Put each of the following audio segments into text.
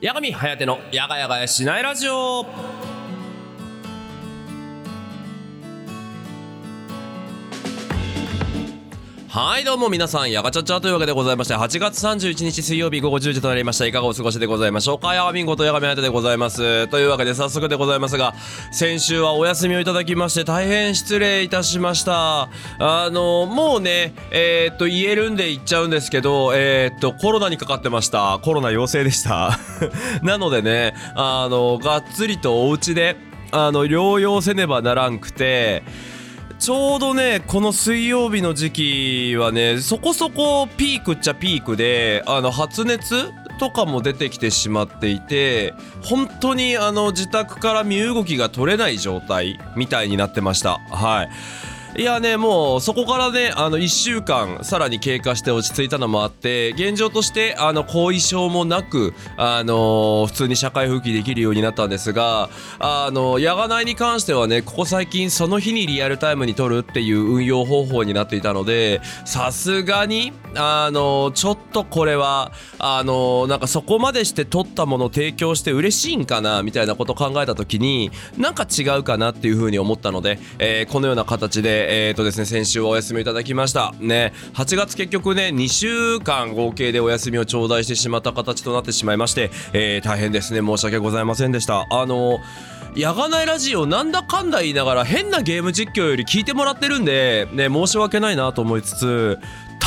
八神颯のやがやがやしないラジオ。はいどうも皆さんやがちゃちゃというわけでございまして8月31日水曜日午後10時となりました。いかがお過ごしでございましょうか。やがみんごとやがみあてでございます。というわけで早速でございますが先週はお休みをいただきまして大変失礼いたしました。あのもうねえー、っと言えるんで言っちゃうんですけどえー、っとコロナにかかってました。コロナ陽性でした。なのでねあのがっつりとお家であの療養せねばならんくてちょうどねこの水曜日の時期はねそこそこピークっちゃピークであの発熱とかも出てきてしまっていて本当にあの自宅から身動きが取れない状態みたいになってました。はい。いやねもうそこからねあの1週間さらに経過して落ち着いたのもあって現状としてあの後遺症もなくあの普通に社会復帰できるようになったんですがあのやがないに関してはねここ最近その日にリアルタイムに撮るっていう運用方法になっていたのでさすがにあのちょっとこれはあのなんかそこまでして撮ったものを提供して嬉しいんかなみたいなことを考えた時になんか違うかなっていうふうに思ったので、えーこのような形でえーとですね先週はお休みいただきました。ね8月結局ね2週間合計でお休みを頂戴してしまった形となってしまいまして、えー大変ですね。申し訳ございませんでした。あのやがないラジオなんだかんだ言いながら変なゲーム実況より聞いてもらってるんでね申し訳ないなと思いつつ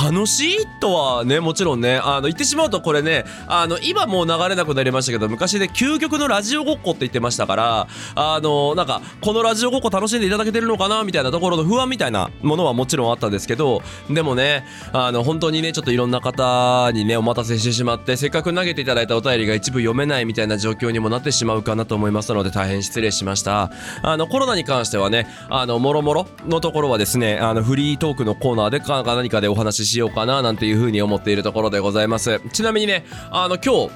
楽しいとはねもちろんねあの言ってしまうとこれねあの今もう流れなくなりましたけど昔で究極のラジオごっこって言ってましたからあのなんかこのラジオごっこ楽しんでいただけてるのかなみたいなところの不安みたいなものはもちろんあったんですけどでもねあの本当にねちょっといろんな方にねお待たせしてしまってせっかく投げていただいたお便りが一部読めないみたいな状況にもなってしまうかなと思いますので大変失礼しました。あのコロナに関してはねあのもろもろのところはですねあのフリートークのコーナーでか何かでお話ししようかななんていうふうに思っているところでございます。ちなみにねあの今日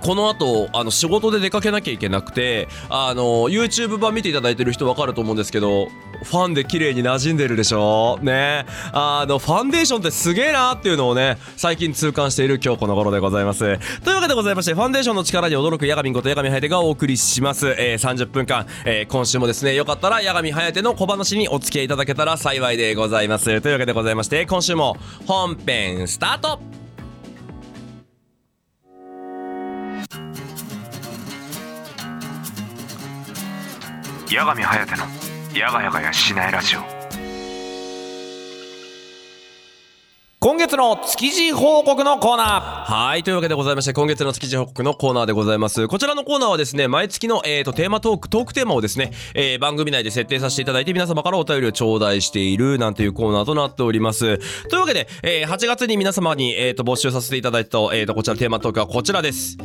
この後あの仕事で出かけなきゃいけなくてあの YouTube 版見ていただいてる人分かると思うんですけどファンで綺麗に馴染んでるでしょ？ね。あのファンデーションってすげえなっていうのをね最近痛感している今日この頃でございます。というわけでございましてファンデーションの力に驚くヤガミンことヤガミハヤテがお送りします、えー、30分間、えー今週もですねよかったらヤガミハヤテの小話にお付き合いいただけたら幸いでございます。というわけでございまして今週も本編スタート。八神颯のやがやがやしないラジオ今月の築地報告のコーナーはい。というわけでございまして、今月の築地報告のコーナーでございます。こちらのコーナーはですね、毎月の、えー、とテーマトーク、トークテーマをですね、えー番組内で設定させていただいて、皆様からお便りを頂戴している、なんていうコーナーとなっております。というわけで、えー8月に皆様に、えー、と募集させていただいた、えー、とこちらのテーマトークはこちらです。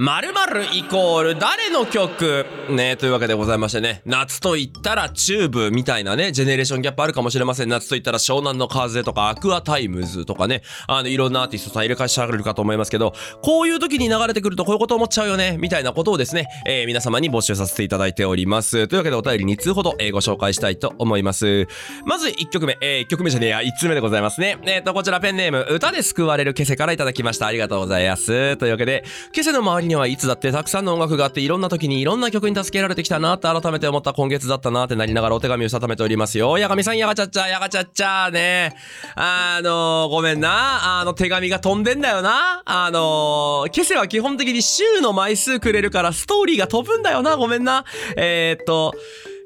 〇〇イコール誰の曲？ね、というわけでございましてね、夏と言ったらチューブみたいなね、ジェネレーションギャップあるかもしれません。夏と言ったら湘南乃風とか Aqua Timez とかね、あの、いろんなアーティストさんいらっしゃるかと思いますけど、こういう時に流れてくるとこういうこと思っちゃうよね、みたいなことをですね、えー皆様に募集させていただいております。というわけでお便り2通ほど、えーご紹介したいと思います。まず1曲目、え1曲目じゃねえや、1通目でございますね。えっ、と、こちらペンネーム、歌で救われるケセからいただきました。ありがとうございます。というわけで、ケセの周りにはいつだってたくさんの音楽があって、いろんな時にいろんな曲に助けられてきたなって改めて思った今月だったなってなりながらお手紙をしたためておりますよ。やがみさん、やがちゃっちゃ、やがちゃっちゃね。あのーごめんな。あの、手紙が飛んでんだよな。あのーケセは基本的に週の枚数くれるからストーリーが飛ぶんだよな。ごめんな。えー、っと、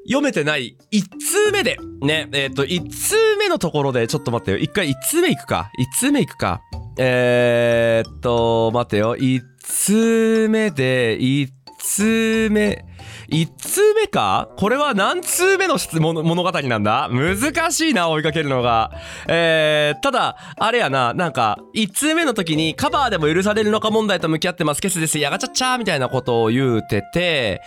読めてない1通目で、ね、えっ、と、1通目のところで、ちょっと待ってよ。一回1通目いくか。1通目いくか。えー、っと、待ってよ。1つ目で5つ目1通目か？これは何通目の質問物語なんだ？難しいな、追いかけるのが。えー、ただ、あれやな、なんか、1通目の時にカバーでも許されるのか問題と向き合ってます。ケスです。やがちゃっちゃーみたいなことを言うてて、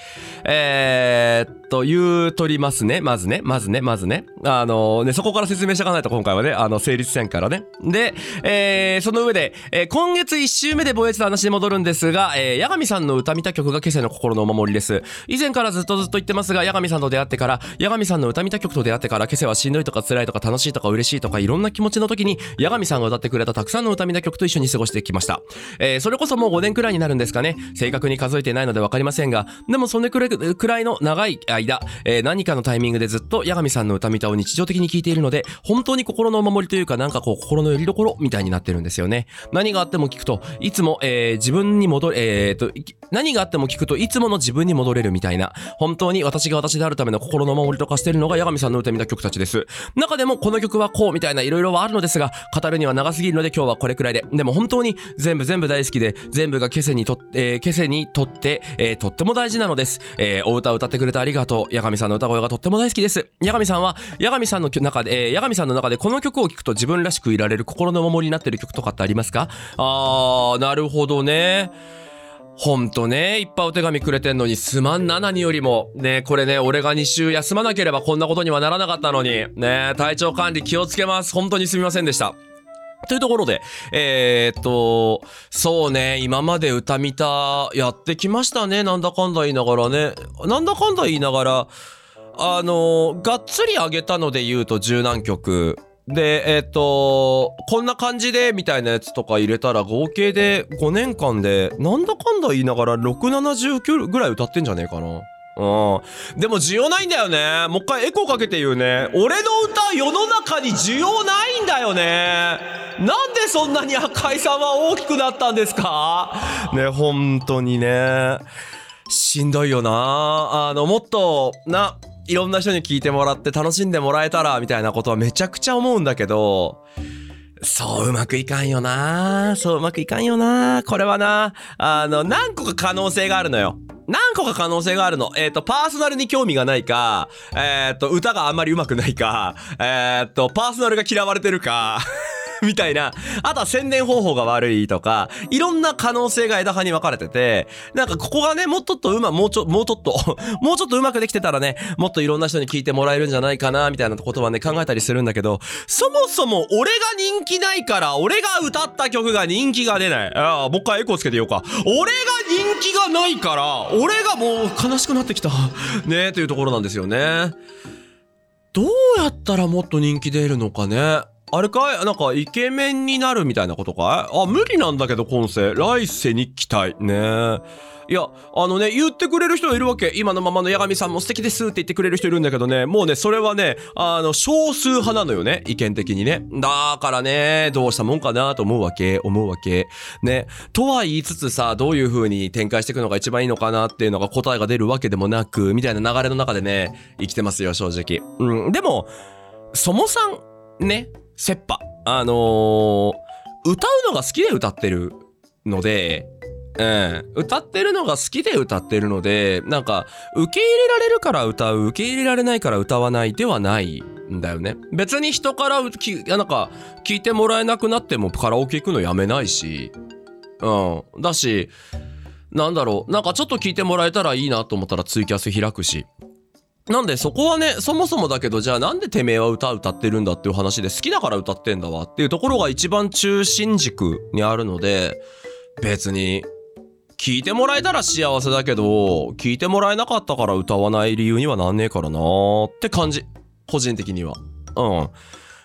えー、っと、言うとりますね。まずね、まずね、まずね。あのね、そこから説明していかないと今回はね、あの、成立戦からね。で、えー、その上で、えー今月1週目で防衛した話に戻るんですが、えー、八神さんの歌見た曲がケセの心のお守りです。以前からずっとずっと言ってますが、八神さんと出会ってから、八神さんの歌見た曲と出会ってから、今朝はしんどいとか辛いとか楽しいとか嬉しいとかいろんな気持ちの時に、八神さんが歌ってくれたたくさんの歌見た曲と一緒に過ごしてきました。えーそれこそもう5年くらいになるんですかね。正確に数えてないのでわかりませんが、でもそれくらいくらいの長い間、えー何かのタイミングでずっと八神さんの歌見たを日常的に聞いているので、本当に心のお守りというか、なんかこう心の拠り所みたいになってるんですよね。何があっても聞くと、いつも、えー自分に戻れ、えーと、何があっても聞くといつもの自分に戻れるみたいな、本当に私が私であるための心の守りとかしてるのが八神さんの歌見た曲たちです。中でもこの曲はこうみたいな色々はあるのですが、語るには長すぎるので今日はこれくらいで。でも本当に全部全部大好きで、全部がケセにとって、えーケセにとって、えーとっても大事なのです。えーお歌を歌ってくれてありがとう。八神さんの歌声がとっても大好きです。八神さんは、八神さんの中で、えー八神さんの中でこの曲を聴くと自分らしくいられる心の守りになってる曲とかってありますか？あー、なるほどね。ほんとね、いっぱいお手紙くれてんのにすまんな何よりも。ねこれね、俺が2週休まなければこんなことにはならなかったのに。ね体調管理気をつけます。本当にすみませんでした。というところで、えー、っと、そうね、今まで歌見た、やってきましたね、なんだかんだ言いながらね。なんだかんだ言いながら、あの、がっつり上げたので言うと十何曲。で、えーっと、こんな感じで、みたいなやつとか入れたら合計で5年間で、なんだかんだ言いながら6、70ぐらい歌ってんじゃねえかな。うん。でも需要ないんだよね。もう一回エコーかけて言うね。俺の歌世の中に需要ないんだよね。なんでそんなに赤井さんは大きくなったんですか？ね、本当にね。しんどいよな。あの、もっと、な、いろんな人に聞いてもらって楽しんでもらえたら、みたいなことはめちゃくちゃ思うんだけど、そううまくいかんよな。そううまくいかんよな。これはな、あの、何個か可能性があるのよ。何個か可能性があるの。えっ、と、パーソナルに興味がないか、えっ、と、歌があんまり上手くないか、えっ、と、パーソナルが嫌われてるか、みたいな。あとは宣伝方法が悪いとか、いろんな可能性が枝葉に分かれてて、なんかここがね、もうちょっとうま、もうちょ、もうちょっと、もうちょっとうまくできてたらね、もっといろんな人に聞いてもらえるんじゃないかな、みたいなことはね、考えたりするんだけど、そもそも俺が人気ないから、俺が歌った曲が人気が出ない。ああ、もう一回エコーつけてようか。俺が人気がないから、俺がもう悲しくなってきた。ねというところなんですよね。どうやったらもっと人気出るのかね。あれかい？なんかイケメンになるみたいなことかい？あ、無理なんだけど今世。来世に期待。ねえいや、あのね、言ってくれる人いるわけ。今のままの八神さんも素敵ですって言ってくれる人いるんだけどね、もうね、それはね、あの、少数派なのよね。意見的にね。だからね、どうしたもんかなと思うわけ、思うわけ。ね。とは言いつつさ、どういう風に展開していくのが一番いいのかなっていうのが答えが出るわけでもなく、みたいな流れの中でね、生きてますよ、正直。うん。でも、そもさん、ね、切羽。あのー歌うのが好きで歌ってるので、うん。歌ってるのが好きで歌ってるので、なんか、受け入れられるから歌う、受け入れられないから歌わないではないんだよね。別に人からき、いやなんか、聞いてもらえなくなってもカラオケ行くのやめないし、うん。だし、なんだろう、なんかちょっと聞いてもらえたらいいなと思ったらツイキャス開くし。なんでそこはね、そもそもだけど、じゃあなんでてめえは歌歌ってるんだっていう話で好きだから歌ってんだわっていうところが一番中心軸にあるので、別に、聞いてもらえたら幸せだけど、聞いてもらえなかったから歌わない理由にはなんねえからなーって感じ。個人的には。うん。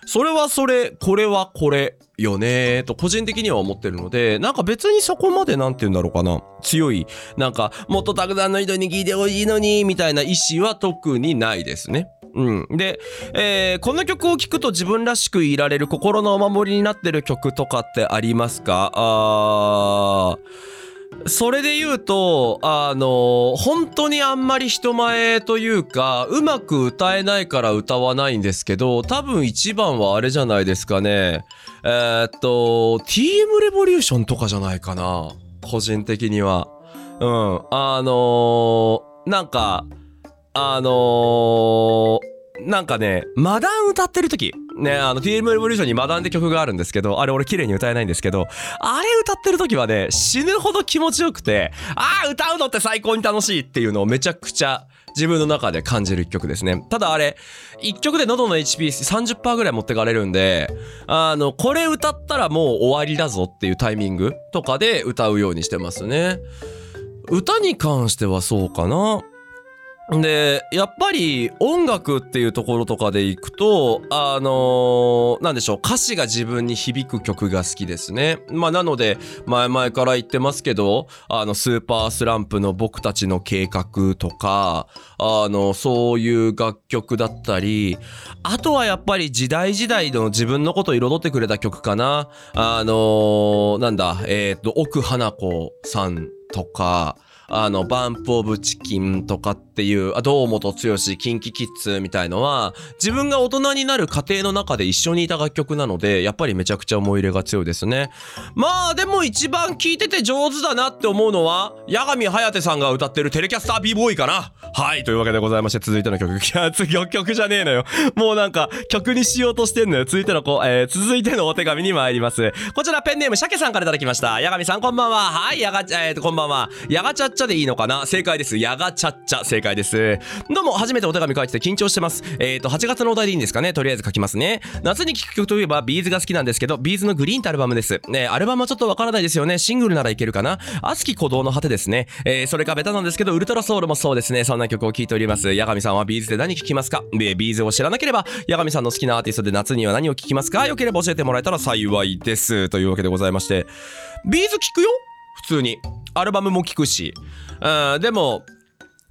それはそれ、これはこれよねーと個人的には思ってるので、なんか別にそこまでなんて言うんだろうかな。強い、なんかもっとたくさんの人に聞いてほしいのに、みたいな意思は特にないですね。うん。で、えーこの曲を聴くと自分らしくいられる心のお守りになってる曲とかってありますか？あー。それで言うと、あの、本当にあんまり人前というか、うまく歌えないから歌わないんですけど、多分一番はあれじゃないですかね。えーっと、TM レボリューションとかじゃないかな。個人的には。うん。あのーなんか、あのーなんかね、マダン歌ってる時ね、あの TM レボリューションにマダンって曲があるんですけど、あれ俺綺麗に歌えないんですけど、あれ歌ってる時はね、死ぬほど気持ちよくて、ああ、歌うのって最高に楽しいっていうのをめちゃくちゃ自分の中で感じる一曲ですね。ただあれ、一曲で喉の HP30% ぐらい持ってかれるんで、あの、これ歌ったらもう終わりだぞっていうタイミングとかで歌うようにしてますね。歌に関してはそうかな。で、やっぱり音楽っていうところとかでいくと、あのーなんでしょう、歌詞が自分に響く曲が好きですね。まあなので、前々から言ってますけど、あの、スーパースランプの僕たちの計画とか、あの、そういう楽曲だったり、あとはやっぱり時代時代の自分のことを彩ってくれた曲かな。あのーなんだ、えっ、と、奥花子さんとか、あの、バンプオブチキンとかってっていう、あ堂本剛、キンキキッズみたいのは、自分が大人になる過程の中で一緒にいた楽曲なので、やっぱりめちゃくちゃ思い入れが強いですね。まあ、でも一番聴いてて上手だなって思うのは、八神颯さんが歌ってるテレキャスター b ボーイかな。はい、というわけでございまして、続いての曲。いや、次、曲じゃねえのよ。もうなんか、曲にしようとしてんのよ。続いての子、えー、続いてのお手紙に参ります。こちら、ペンネーム、シャケさんからいただきました。八神さん、こんばんは。はい、やが、えー、こんばんは。やがちゃっちゃでいいのかな？正解です。やがちゃっちゃ、正解です。どうも、初めてお手紙書いてて緊張してます。えーと、8月のお題でいいんですかね？とりあえず書きますね。夏に聴く曲といえば、 B'z が好きなんですけど、 B'z の GREEN ってアルバムです。ね、アルバムはちょっとわからないですよね。シングルならいけるかな？熱き鼓動の果てですね。えー、それかベタなんですけど、 ultra soul もそうですね。そんな曲を聴いております。八神さんは B'z で何聴きますか、 B'z を知らなければ、八神さんの好きなアーティストで夏には何を聴きますか？よければ教えてもらえたら幸いです。というわけでございまして。 B'z 聴くよ？普通に。アルバムも聴くし。うん、でも、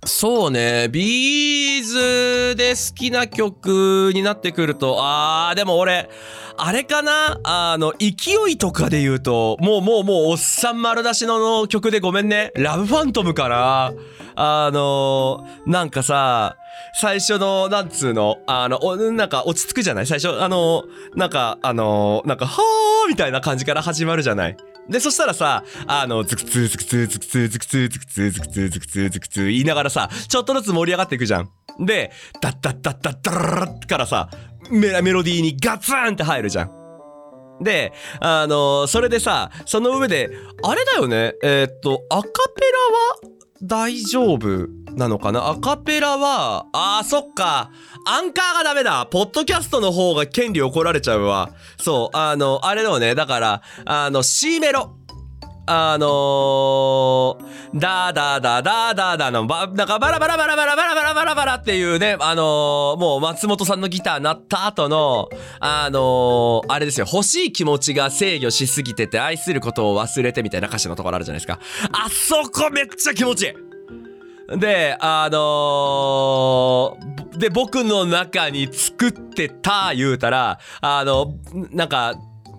そうね、 B'z で好きな曲になってくると、あー、でも俺、あれかな？あの、勢いとかで言うと、もうもうもうおっさん丸出しの曲でごめんね。 LOVE PHANTOM かな？あの、なんかさ、最初の、なんつうの、あの、おなんか落ち着くじゃない？最初、あの、なんか、あの、なんか、はーみたいな感じから始まるじゃない？で、そしたらさ、あの、ズクツーズクツーズクツーズクツーズクツーズクツーズクツーズクツー言いながらさ、ちょっとずつ盛り上がっていくじゃん。で、ダッダッダッダッダララッからさ、メメロディーにガツンって入るじゃん。で、あのそれでさ、その上で、あれだよね、えーっと、アカペラは大丈夫なのかな？アカペラは、あー、そっか。アンカーがダメだ。ポッドキャストの方が権利怒られちゃうわ。そう、あの、あれだよね。だから、あの、C メロ。あのー、ダーダーダーダーダーダーのば、なんかバラバラバラバラバラバラバラバラっていうね、あのー、もう松本さんのギター鳴った後の、あのー、あれですよ、欲しい気持ちが制御しすぎてて愛することを忘れてみたいな歌詞のところあるじゃないですか。あそこめっちゃ気持ちいいで、あのー、で、僕の中に作ってた言うたら、あの、なんか、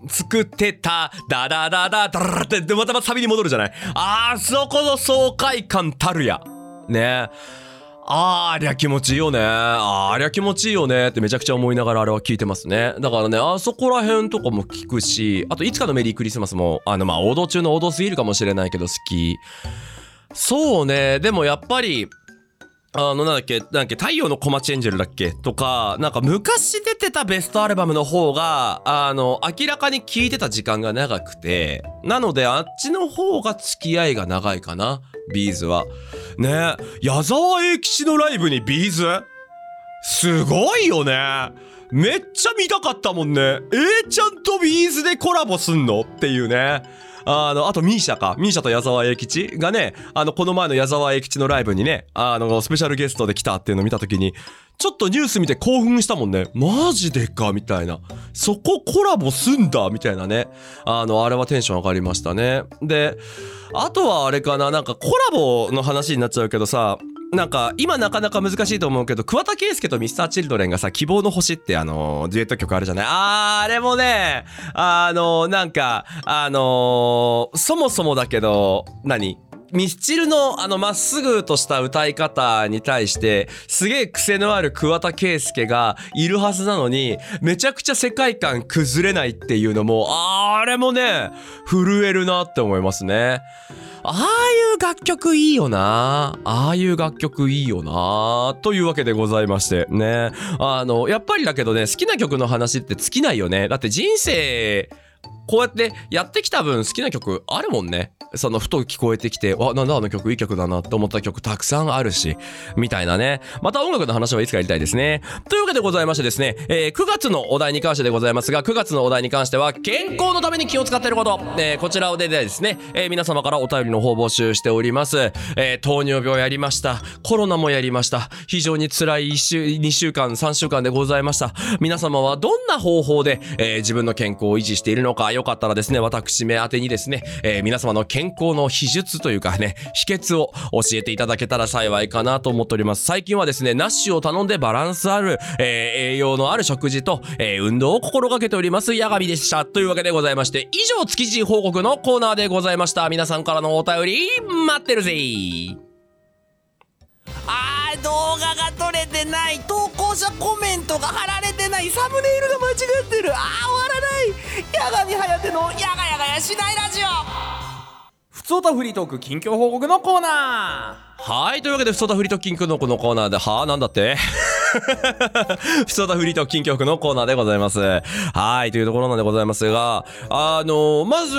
作ってた、ダダダダダラって、で、またまたサビに戻るじゃない？あそこの爽快感たるや。ねありゃ気持ちいいよね。ありゃ気持ちいいよねってめちゃくちゃ思いながらあれは聞いてますね。だからね、あそこら辺とかも聞くし、あといつかのメリークリスマスも、あの、まあ、王道中の王道すぎるかもしれないけど好き。そうね、でもやっぱり、あの、なんだっけ、なんだっけ、太陽の Komachi Angel だっけとか、なんか昔出てたベストアルバムの方が、あの、明らかに聴いてた時間が長くて、なのであっちの方が付き合いが長いかな、 B'z は。ね矢沢永吉のライブに B'z？すごいよね。めっちゃ見たかったもんね。え、ちゃんと B'z でコラボすんの？っていうね。あの、あとミーシャか。ミーシャと矢沢永吉がね、あの、この前の矢沢永吉のライブにね、あの、スペシャルゲストで来たっていうのを見たときに、ちょっとニュース見て興奮したもんね。マジでかみたいな。そこコラボすんだみたいなね。あの、あれはテンション上がりましたね。で、あとはあれかな、なんかコラボの話になっちゃうけどさ、なんか今なかなか難しいと思うけど桑田佳祐とミスターチルドレンがさ「希望の星」ってあのデュエット曲あるじゃない？あーあれもねあのなんかあのそもそもだけど何？ミスチルのあのまっすぐとした歌い方に対してすげえ癖のある桑田佳祐がいるはずなのにめちゃくちゃ世界観崩れないっていうのもあれもね震えるなって思いますね。ああいう楽曲いいよな。ああいう楽曲いいよな。というわけでございましてね。あの、やっぱりだけどね、好きな曲の話って尽きないよね。だって人生こうやってやってきた分好きな曲あるもんね。そのふと聞こえてきて、わ、なんだあの曲いい曲だなって思った曲たくさんあるし、みたいなね。また音楽の話はいつかやりたいですね。というわけでございましてですね、えー9月のお題に関してでございますが、9月のお題に関しては、健康のために気を使っていること、えーこちらをでですね、えー皆様からお便りの方募集しております。えー糖尿病やりました。コロナもやりました。非常に辛い1週、2週間、3週間でございました。皆様はどんな方法で、えー自分の健康を維持しているのか、よかったらですね、私め宛てにですね、えー皆様の健康の秘術というかね、秘訣を教えていただけたら幸いかなと思っております。最近はですね、ナッシュを頼んでバランスある、えー栄養のある食事と、えー運動を心がけております、ヤガミでした。というわけでございまして、以上、築地報告のコーナーでございました。皆さんからのお便り、待ってるぜあー動画が撮れてない投稿者コメントが貼られてないサムネイルが間違ってるあー終わらない八神颯の「やがやがやしないラジオ」ふつおたフリートーク近況報告のコーナはい。というわけで、ふつおたフリートーク近況のこのコーナーで、はぁなんだって？ふつおたフリート近況のコーナーでございます。はい。というところなんでございますが、あの、まず、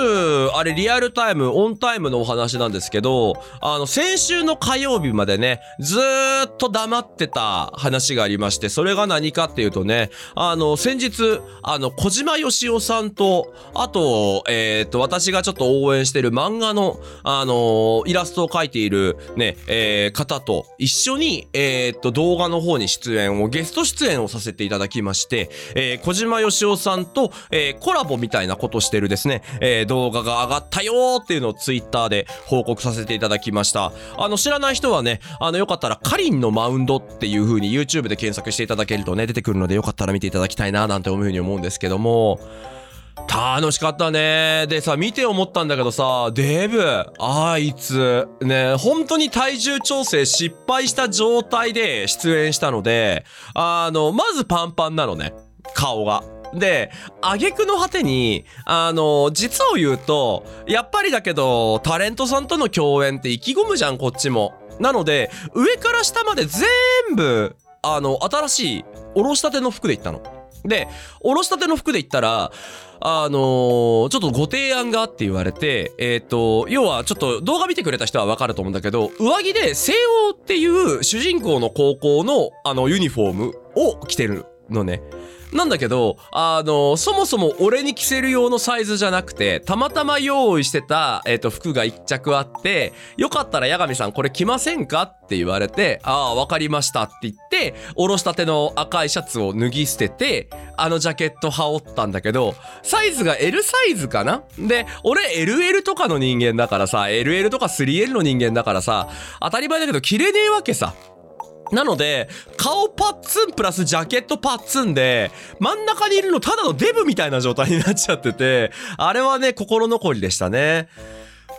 あれ、リアルタイム、オンタイムのお話なんですけど、あの、先週の火曜日までね、ずーっと黙ってた話がありまして、それが何かっていうとね、あの、先日、あの、小島よしおさんと、あと、えっ、と、私がちょっと応援してる漫画の、あのイラストを描いているね、えー方と一緒に、えっ、と、動画の方に出演を、ゲスト出演をさせていただきまして、えー小島よしおさんと、えーコラボみたいなことしてるですね、えー動画が上がったよーっていうのをツイッターで報告させていただきました。あの、知らない人はね、あの、よかったら、カリンのマウンドっていう風に YouTube で検索していただけるとね、出てくるので、よかったら見ていただきたいな、なんて思う風に思うんですけども、楽しかったね。でさ、見て思ったんだけどさ、デブ、あいつ、ね、本当に体重調整失敗した状態で出演したので、あの、まずパンパンなのね。顔が。で、挙句の果てに、あの、実を言うと、やっぱりだけど、タレントさんとの共演って意気込むじゃん、こっちも。なので、上から下まで全部、あの、新しい、おろしたての服で行ったの。で、おろしたての服で言ったら、あのーちょっとご提案があって言われて、えっ、と、要はちょっと動画見てくれた人はわかると思うんだけど、上着で西欧っていう主人公の高校のあのユニフォームを着てるのね。なんだけど、あの、そもそも俺に着せる用のサイズじゃなくて、たまたま用意してた、えっ、と、服が一着あって、よかったら八神さんこれ着ませんかって言われて、ああ、わかりましたって言って、おろしたての赤いシャツを脱ぎ捨てて、あのジャケット羽織ったんだけど、サイズが L サイズかな？で、俺 LL とかの人間だからさ、LL とか 3L の人間だからさ、当たり前だけど着れねえわけさ。なので、顔パッツンプラスジャケットパッツンで、真ん中にいるのただのデブみたいな状態になっちゃってて、あれはね、心残りでしたね。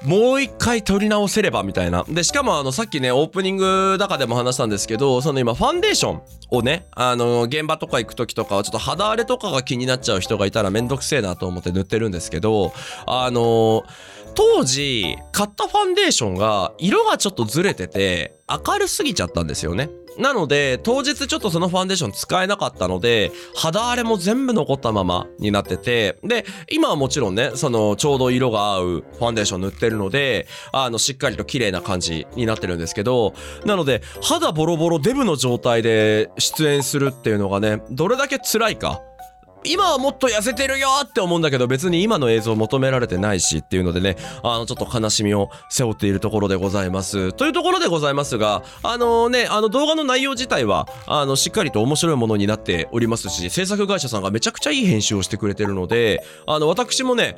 もう一回撮り直せればみたいな。で、しかもあの、さっきね、オープニングだかでも話したんですけど、その今、ファンデーションをね、あの、現場とか行く時とかは、ちょっと肌荒れとかが気になっちゃう人がいたらめんどくせえなと思って塗ってるんですけど、あの、当時、買ったファンデーションが、色がちょっとずれてて、明るすぎちゃったんですよね。なので、当日ちょっとそのファンデーション使えなかったので、肌荒れも全部残ったままになってて、で、今はもちろんね、その、ちょうど色が合うファンデーション塗ってるので、あの、しっかりと綺麗な感じになってるんですけど、なので、肌ボロボロデブの状態で出演するっていうのがね、どれだけ辛いか。今はもっと痩せてるよって思うんだけど別に今の映像求められてないしっていうのでね、あのちょっと悲しみを背負っているところでございます。というところでございますが、あのね、あの動画の内容自体は、あのしっかりと面白いものになっておりますし、制作会社さんがめちゃくちゃいい編集をしてくれてるので、あの私もね、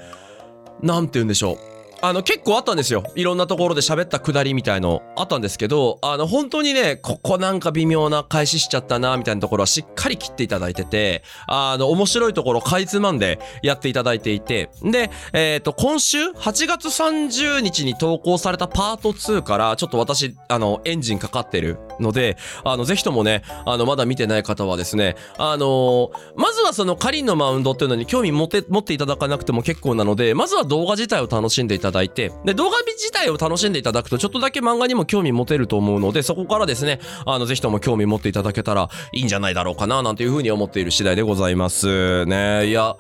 なんて言うんでしょう。あの結構あったんですよ。いろんなところで喋ったくだりみたいのあったんですけど、あの本当にね、ここなんか微妙な開始しちゃったな、みたいなところはしっかり切っていただいてて、あの面白いところかいつまんでやっていただいていて、で、えっ、と、今週8月30日に投稿されたパート2からちょっと私、あの、エンジンかかってるので、あの、ぜひともね、あの、まだ見てない方はですね、あのまずはそのカリンのマウンドっていうのに興味持って、持っていただかなくても結構なので、まずは動画自体を楽しんでいただいて、で、動画自体を楽しんでいただくと、ちょっとだけ漫画にも興味持てると思うので、そこからですね、あの、ぜひとも興味持っていただけたらいいんじゃないだろうかな、なんていうふうに思っている次第でございます。ね。いや、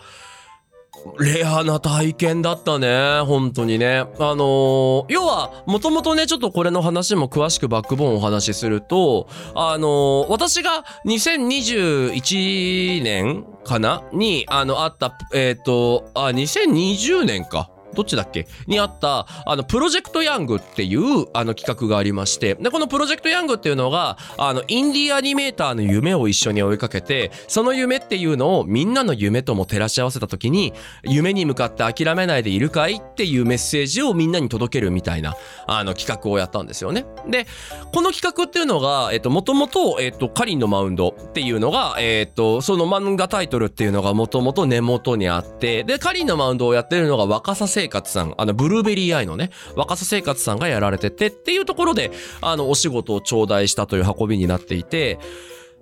レアな体験だったね。本当にね。あのー要は、もともとね、ちょっとこれの話も詳しくバックボーンお話しすると、あのー私が2021年かな？に、あの、あった、えっ、と、あ、2020年か。どっちだっけ？にあった、あの、プロジェクトヤングっていう、あの、企画がありまして、で、このプロジェクトヤングっていうのが、あの、インディアニメーターの夢を一緒に追いかけて、その夢っていうのをみんなの夢とも照らし合わせた時に、夢に向かって諦めないでいるかいっていうメッセージをみんなに届けるみたいな、あの、企画をやったんですよね。で、この企画っていうのが、えっと、もともと、えっと、カリンのマウンドっていうのが、えっと、その漫画タイトルっていうのがもともと根元にあって、で、カリンのマウンドをやってるのが若狭生活さん、あの、ブルーベリーアイのね、若狭生活さんがやられててっていうところで、あの、お仕事を頂戴したという運びになっていて、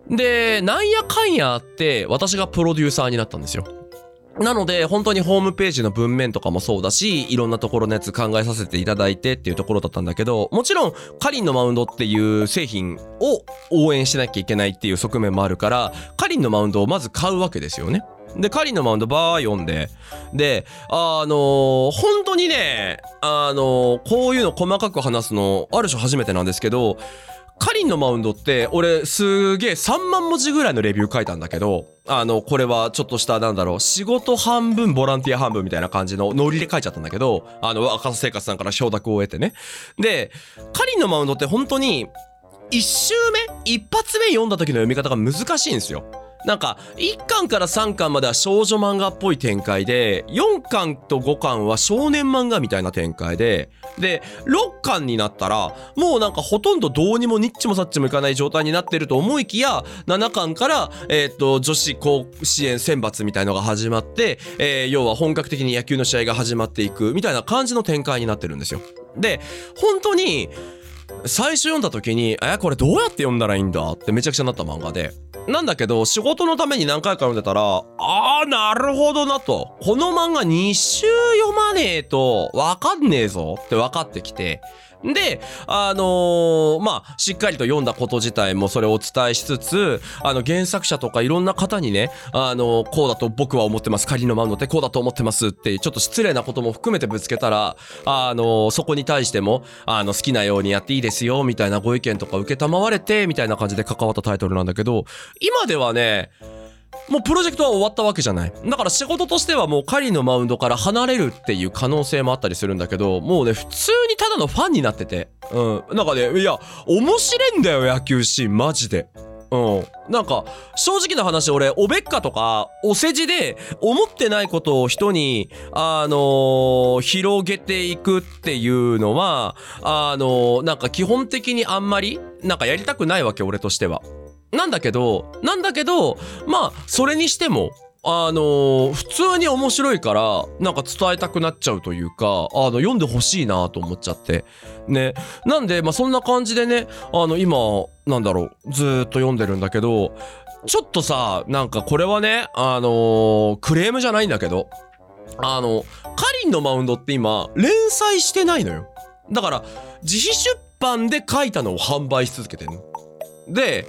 で、なんやかんやあって、私がプロデューサーになったんですよ。なので、本当にホームページの文面とかもそうだし、いろんなところのやつ考えさせていただいてっていうところだったんだけど、もちろん、カリンのマウンドっていう製品を応援しなきゃいけないっていう側面もあるから、カリンのマウンドをまず買うわけですよね。で、カリンのマウンドバー読んで、で、あのー本当にね、あのーこういうの細かく話すの、ある種初めてなんですけど、カリンのマウンドって、俺、すげえ3万文字ぐらいのレビュー書いたんだけど、あの、これはちょっとした、なんだろう、仕事半分、ボランティア半分みたいな感じのノリで書いちゃったんだけど、あの、赤瀬生活さんから承諾を得てね。で、カリンのマウンドって本当に、一周目一発目読んだ時の読み方が難しいんですよ。なんか、1巻から3巻までは少女漫画っぽい展開で、4巻と5巻は少年漫画みたいな展開で、で、6巻になったら、もうなんかほとんどどうにもニッチもサッチもいかない状態になってると思いきや、7巻から、えっ、と、女子甲子園選抜みたいのが始まって、えー要は本格的に野球の試合が始まっていくみたいな感じの展開になってるんですよ。で、本当に、最初読んだ時に、え、これどうやって読んだらいいんだってめちゃくちゃなった漫画で。なんだけど、仕事のために何回か読んでたら、あー、なるほどなと。この漫画2週読まねえと、わかんねえぞって分かってきて。で、あのーまあ、しっかりと読んだこと自体もそれをお伝えしつつ、あの、原作者とかいろんな方にね、あのーこうだと僕は思ってます。仮のマウンドってこうだと思ってますって、ちょっと失礼なことも含めてぶつけたら、あのーそこに対しても、あの、好きなようにやっていいですよ、みたいなご意見とか受けたまわれて、みたいな感じで関わったタイトルなんだけど、今ではね、もうプロジェクトは終わったわけじゃない。だから仕事としてはもうカリのマウンドから離れるっていう可能性もあったりするんだけど、もうね、普通にただのファンになってて。うん。なんかね、いや、面白いんだよ、野球シーン、マジで。うん。なんか、正直な話、俺、おべっかとか、お世辞で、思ってないことを人に、あのー広げていくっていうのは、あのーなんか基本的にあんまり、なんかやりたくないわけ、俺としては。なんだけど、なんだけど、まあ、それにしても、あのー普通に面白いから、なんか伝えたくなっちゃうというか、あの、読んでほしいなと思っちゃって。ね。なんで、まあ、そんな感じでね、あの、今、なんだろう、ずっと読んでるんだけど、ちょっとさ、なんかこれはね、あのークレームじゃないんだけど、あの、カリンのマウンドって今、連載してないのよ。だから、自費出版で書いたのを販売し続けてるの。で、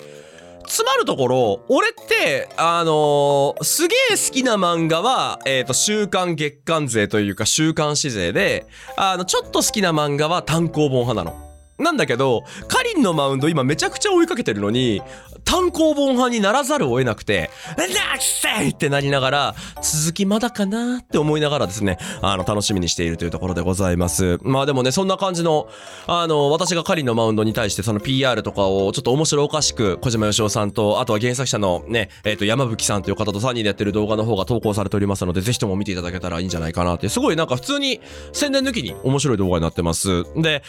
つまるところ、俺って、あのーすげえ好きな漫画は、えっ、と、週刊月刊勢というか週刊誌勢で、あの、ちょっと好きな漫画は単行本派なの。なんだけど、カリンのマウンド今めちゃくちゃ追いかけてるのに、単行本派にならざるを得なくて、なんだくせえってなりながら、続きまだかなって思いながらですね、あの、楽しみにしているというところでございます。まあでもね、そんな感じの、あの、私がカリンのマウンドに対してその PR とかをちょっと面白おかしく、小島よしおさんと、あとは原作者のね、えっ、と、山吹さんという方と3人でやってる動画の方が投稿されておりますので、ぜひとも見ていただけたらいいんじゃないかなって、すごいなんか普通に宣伝抜きに面白い動画になってます。で、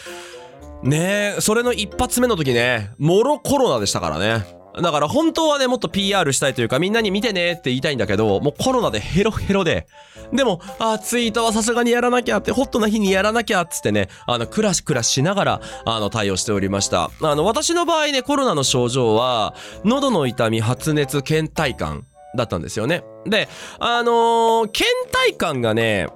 ねえ、それの一発目の時ね、もろコロナでしたからね。だから本当はね、もっと PR したいというか、みんなに見てねって言いたいんだけど、もうコロナでヘロヘロで。でも、あツイートはさすがにやらなきゃって、ホットな日にやらなきゃっつってね、あの、クラシクラしながら、あの、対応しておりました。あの、私の場合ね、コロナの症状は、喉の痛み、発熱、倦怠感だったんですよね。で、あのー倦怠感がね、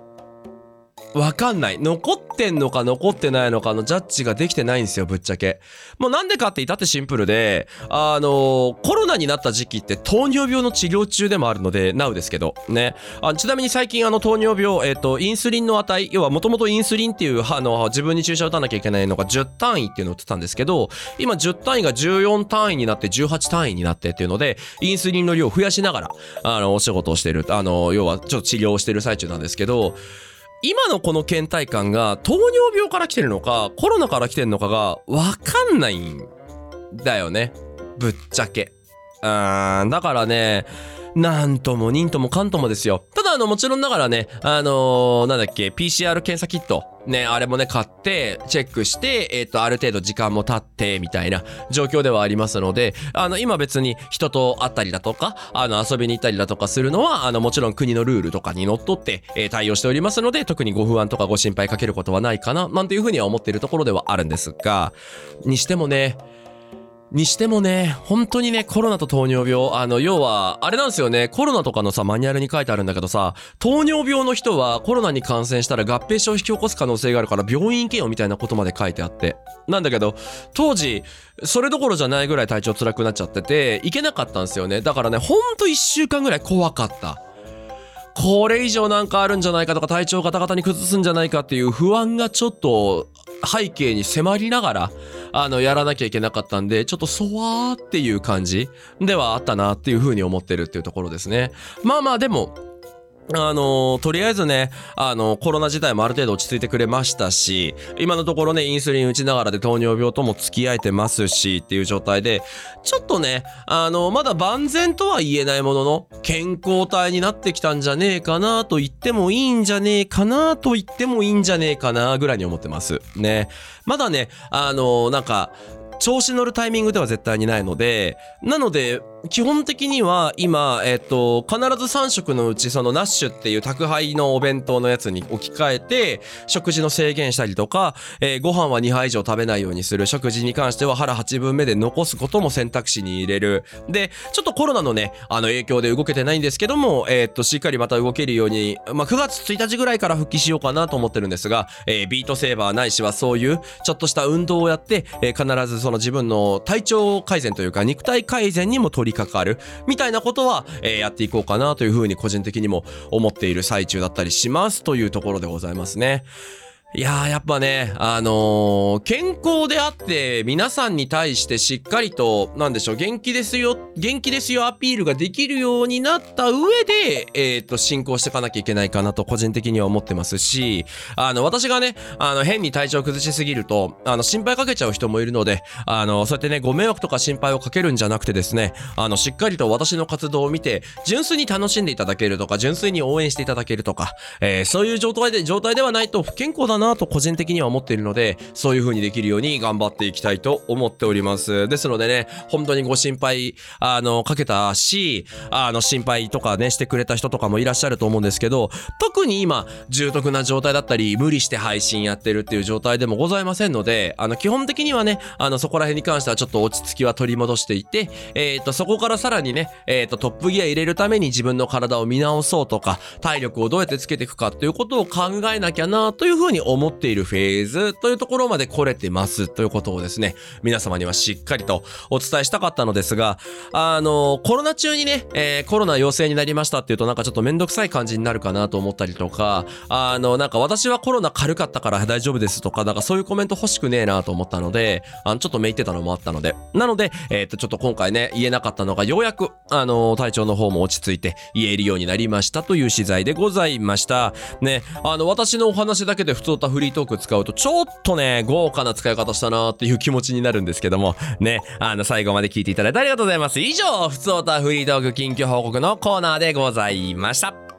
わかんない。残ってんのか残ってないのかのジャッジができてないんですよ、ぶっちゃけ。もうなんでかって言ったってシンプルで、あのコロナになった時期って糖尿病の治療中でもあるので、なうですけど、ね。あちなみに最近あの糖尿病、えっ、と、インスリンの値、要はもともとインスリンっていう、あの、自分に注射打たなきゃいけないのが10単位っていうのを打ってたんですけど、今10単位が14単位になって18単位になってっていうので、インスリンの量を増やしながら、あの、お仕事をしてる、あの、要はちょっと治療をしてる最中なんですけど、今のこの倦怠感が糖尿病から来てるのか、コロナから来てるのかがわかんないんだよね。ぶっちゃけ。うーん、だからね、なんともにんともかんともですよ。ただあの、もちろんながらね、あのーなんだっけ、PCR 検査キット。ね、あれもね、買って、チェックして、えっ、と、ある程度時間も経って、みたいな状況ではありますので、あの、今別に人と会ったりだとか、あの、遊びに行ったりだとかするのは、あの、もちろん国のルールとかにのっとって、えー対応しておりますので、特にご不安とかご心配かけることはないかな、なんていうふうには思っているところではあるんですが、にしてもね、にしてもね、本当にね、コロナと糖尿病、あの、要は、あれなんですよね、コロナとかのさ、マニュアルに書いてあるんだけどさ、糖尿病の人はコロナに感染したら合併症を引き起こす可能性があるから病院行けよみたいなことまで書いてあって。なんだけど、当時、それどころじゃないぐらい体調辛くなっちゃってて、行けなかったんですよね。だからね、ほんと一週間ぐらい怖かった。これ以上なんかあるんじゃないかとか体調ガタガタに崩すんじゃないかっていう不安がちょっと背景に迫りながらあのやらなきゃいけなかったんでちょっとそわーっていう感じではあったなっていうふうに思ってるっていうところですね。まあまあでもあのとりあえずね、あのコロナ自体もある程度落ち着いてくれましたし、今のところね、インスリン打ちながらで糖尿病とも付き合えてますしっていう状態で、ちょっとね、あのまだ万全とは言えないものの、健康体になってきたんじゃねえかなと言ってもいいんじゃねえかなと言ってもいいんじゃねえかなぐらいに思ってます。ね。まだね、あのなんか、調子乗るタイミングでは絶対にないので、なので、基本的には今、えっ、と、必ず3食のうち、そのナッシュっていう宅配のお弁当のやつに置き換えて、食事の制限したりとか、えーご飯は2杯以上食べないようにする。食事に関しては腹8分目で残すことも選択肢に入れる。で、ちょっとコロナのね、あの影響で動けてないんですけども、えっ、と、しっかりまた動けるように、まあ、9月1日ぐらいから復帰しようかなと思ってるんですが、えビートセーバーないしはそういう、ちょっとした運動をやって、え必ずその自分の体調改善というか、肉体改善にも取り掛かる、みたいなことは、えーやっていこうかなというふうに個人的にも思っている最中だったりしますというところでございますね。いやー、やっぱね、あのー健康であって、皆さんに対してしっかりと、なんでしょう、元気ですよ、元気ですよアピールができるようになった上で、えっ、と、進行していかなきゃいけないかなと、個人的には思ってますし、あの、私がね、あの、変に体調崩しすぎると、あの、心配かけちゃう人もいるので、あの、そうやってね、ご迷惑とか心配をかけるんじゃなくてですね、あの、しっかりと私の活動を見て、純粋に楽しんでいただけるとか、純粋に応援していただけるとか、えーそういう状態で、状態ではないと不健康だななと個人的には思っているので、そういう風にできるように頑張っていきたいと思っております。ですのでね、本当にご心配、あの、かけたし、あの、心配とかね、してくれた人とかもいらっしゃると思うんですけど、特に今、重篤な状態だったり、無理して配信やってるっていう状態でもございませんので、あの、基本的にはね、あの、そこら辺に関してはちょっと落ち着きは取り戻していて、えっ、と、そこからさらにね、えっ、と、トップギア入れるために自分の体を見直そうとか、体力をどうやってつけていくかっていうことを考えなきゃなというふうに思っているフェーズというところまで来れてますということをですね、皆様にはしっかりとお伝えしたかったのですが、あの、コロナ中にね、えーコロナ陽性になりましたっていうとなんかちょっとめんどくさい感じになるかなと思ったりとか、あの、なんか私はコロナ軽かったから大丈夫ですとか、なんかそういうコメント欲しくねえなと思ったので、あの、ちょっとめいてたのもあったので、なので、えっ、と、ちょっと今回ね、言えなかったのがようやく、あの、体調の方も落ち着いて言えるようになりましたという資材でございました。ね、あの、私のお話だけで普通たフリートーク使うと、ちょっとね、豪華な使い方したなっていう気持ちになるんですけども、ね、あの、最後まで聞いていただいてありがとうございます。以上、普通たフリートーク近況報告のコーナーでございました。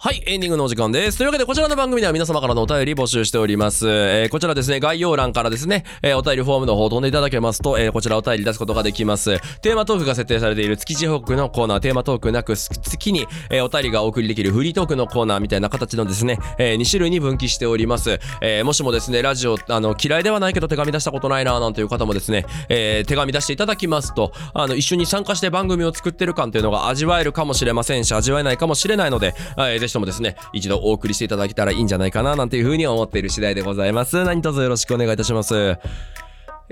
はい、エンディングのお時間です。というわけで、こちらの番組では皆様からのお便り募集しております。えーこちらですね、概要欄からですね、えーお便りフォームの方を飛んでいただけますと、えーこちらお便り出すことができます。テーマトークが設定されている月地報告のコーナー、テーマトークなく月に、えお便りがお送りできるフリートークのコーナーみたいな形のですね、え2種類に分岐しております。えもしもですね、ラジオ、あの、嫌いではないけど手紙出したことないななんていう方もですね、え手紙出していただきますと、あの、一緒に参加して番組を作ってる感というのが味わえるかもしれませんし、味わえないかもしれないので、えーぜひともですね、一度お送りしていただけたらいいんじゃないかな、なんていうふうに思っている次第でございます。何卒よろしくお願いいたします。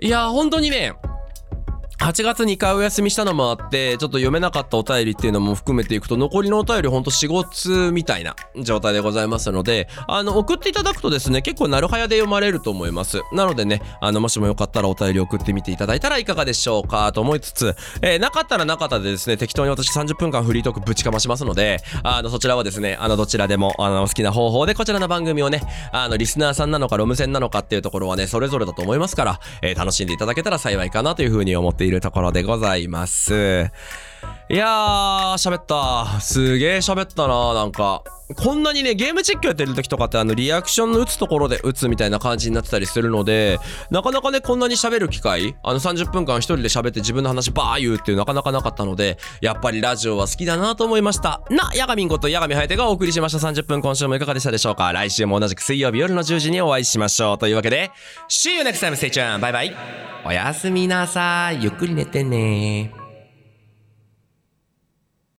いや、本当にね、8月2回お休みしたのもあって、ちょっと読めなかったお便りっていうのも含めていくと、残りのお便りほんと4、5通みたいな状態でございますので、あの、送っていただくとですね、結構なるはやで読まれると思います。なのでね、あの、もしもよかったらお便り送ってみていただいたらいかがでしょうかと思いつつ、えーなかったらなかったでですね、適当に私30分間フリートークぶちかましますので、あの、そちらはですね、あの、どちらでも、あの、好きな方法でこちらの番組をね、あの、リスナーさんなのか、ロム線なのかっていうところはね、それぞれだと思いますから、えー楽しんでいただけたら幸いかなというふうに思っているところでございます。いやー、喋った。すげー喋ったな、なんか。こんなにね、ゲーム実況やってる時とかってあの、リアクションの打つところで打つみたいな感じになってたりするので、なかなかね、こんなに喋る機会、あの、30分間一人で喋って自分の話バー言うっていうなかなかなかったので、やっぱりラジオは好きだなと思いました。な、ヤガミンことヤガミハヤテがお送りしました30分今週もいかがでしたでしょうか来週も同じく水曜日夜の10時にお会いしましょう。というわけで、See you next time, stay tuned! バイバイおやすみなさい。ゆっくり寝てね